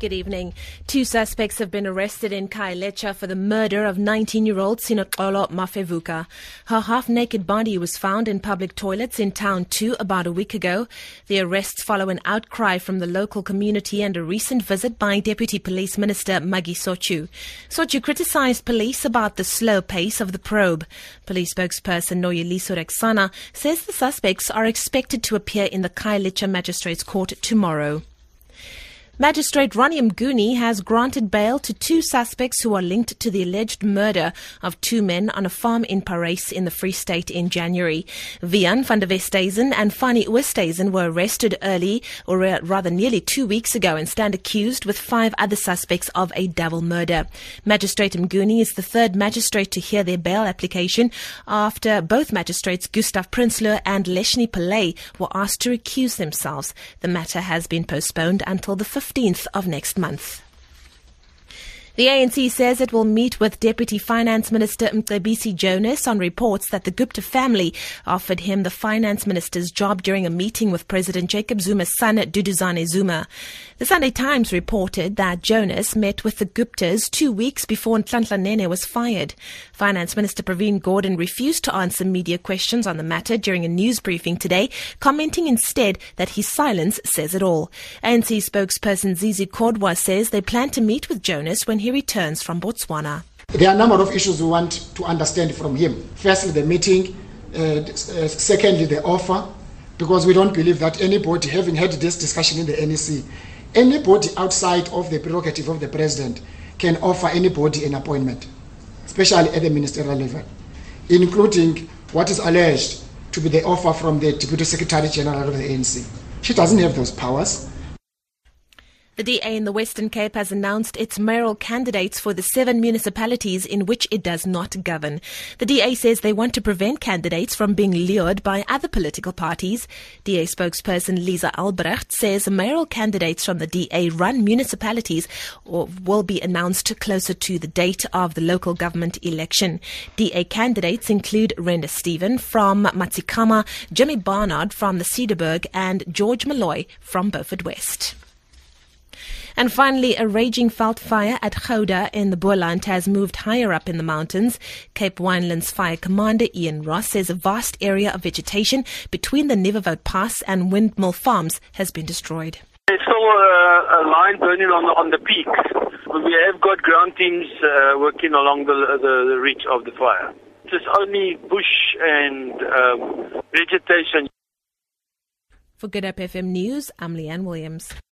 Good evening. Two suspects have been arrested in Khayelitsha for the murder of 19-year-old Sinoxolo Mafevuka. Her half-naked body was found in public toilets in town 2 about a week ago. The arrests follow an outcry from the local community and a recent visit by Deputy Police Minister Maggie Sotyu. Sochu criticized police about the slow pace of the probe. Police spokesperson Noloyiso Rwexana says the suspects are expected to appear in the Khayelitsha Magistrates Court tomorrow. Magistrate Ronnie Mguni has granted bail to two suspects who are linked to the alleged murder of two men on a farm in Parys in the Free State in January. Vian van der Westhuizen and Fanny Oosthuizen were arrested early, or uh, rather nearly two weeks ago, and stand accused with five other suspects of a double murder. Magistrate Mguni is the third magistrate to hear their bail application after both magistrates Gustav Prinsloo and Leshni Pillay were asked to recuse themselves. The matter has been postponed until the 15th of next month. The ANC says it will meet with Deputy Finance Minister Mcebisi Jonas on reports that the Gupta family offered him the finance minister's job during a meeting with President Jacob Zuma's son Duduzane Zuma. The Sunday Times reported that Jonas met with the Guptas two weeks before Nhlanhla Nene was fired. Finance Minister Pravin Gordhan refused to answer media questions on the matter during a news briefing today, commenting instead that his silence says it all. ANC spokesperson Zizi Kodwa says they plan to meet with Jonas when he returns from Botswana. There are a number of issues we want to understand from him. Firstly, the meeting. Uh, secondly, the offer, because we don't believe that anybody, having had this discussion in the NEC, anybody outside of the prerogative of the president can offer anybody an appointment, especially at the ministerial level, including what is alleged to be the offer from the Deputy Secretary General of the ANC. She doesn't have those powers. The DA in the Western Cape has announced its mayoral candidates for the seven municipalities in which it does not govern. The DA says they want to prevent candidates from being lured by other political parties. DA spokesperson Lisa Albrecht says mayoral candidates from the DA run municipalities will be announced closer to the date of the local government election. DA candidates include Renda Stephen from Matzikama, Jimmy Barnard from the Cederberg, and George Malloy from Beaufort West. And finally, a raging fire at Gouda in the Boland has moved higher up in the mountains. Cape Wineland's fire commander Ian Ross says a vast area of vegetation between the Neverwoud Pass and Windmill Farms has been destroyed. There's still a, a line burning on the, on the peaks. We have got ground teams uh, working along the, the, the reach of the fire. It's only bush and um, vegetation. For Good Hope FM News, I'm Leanne Williams.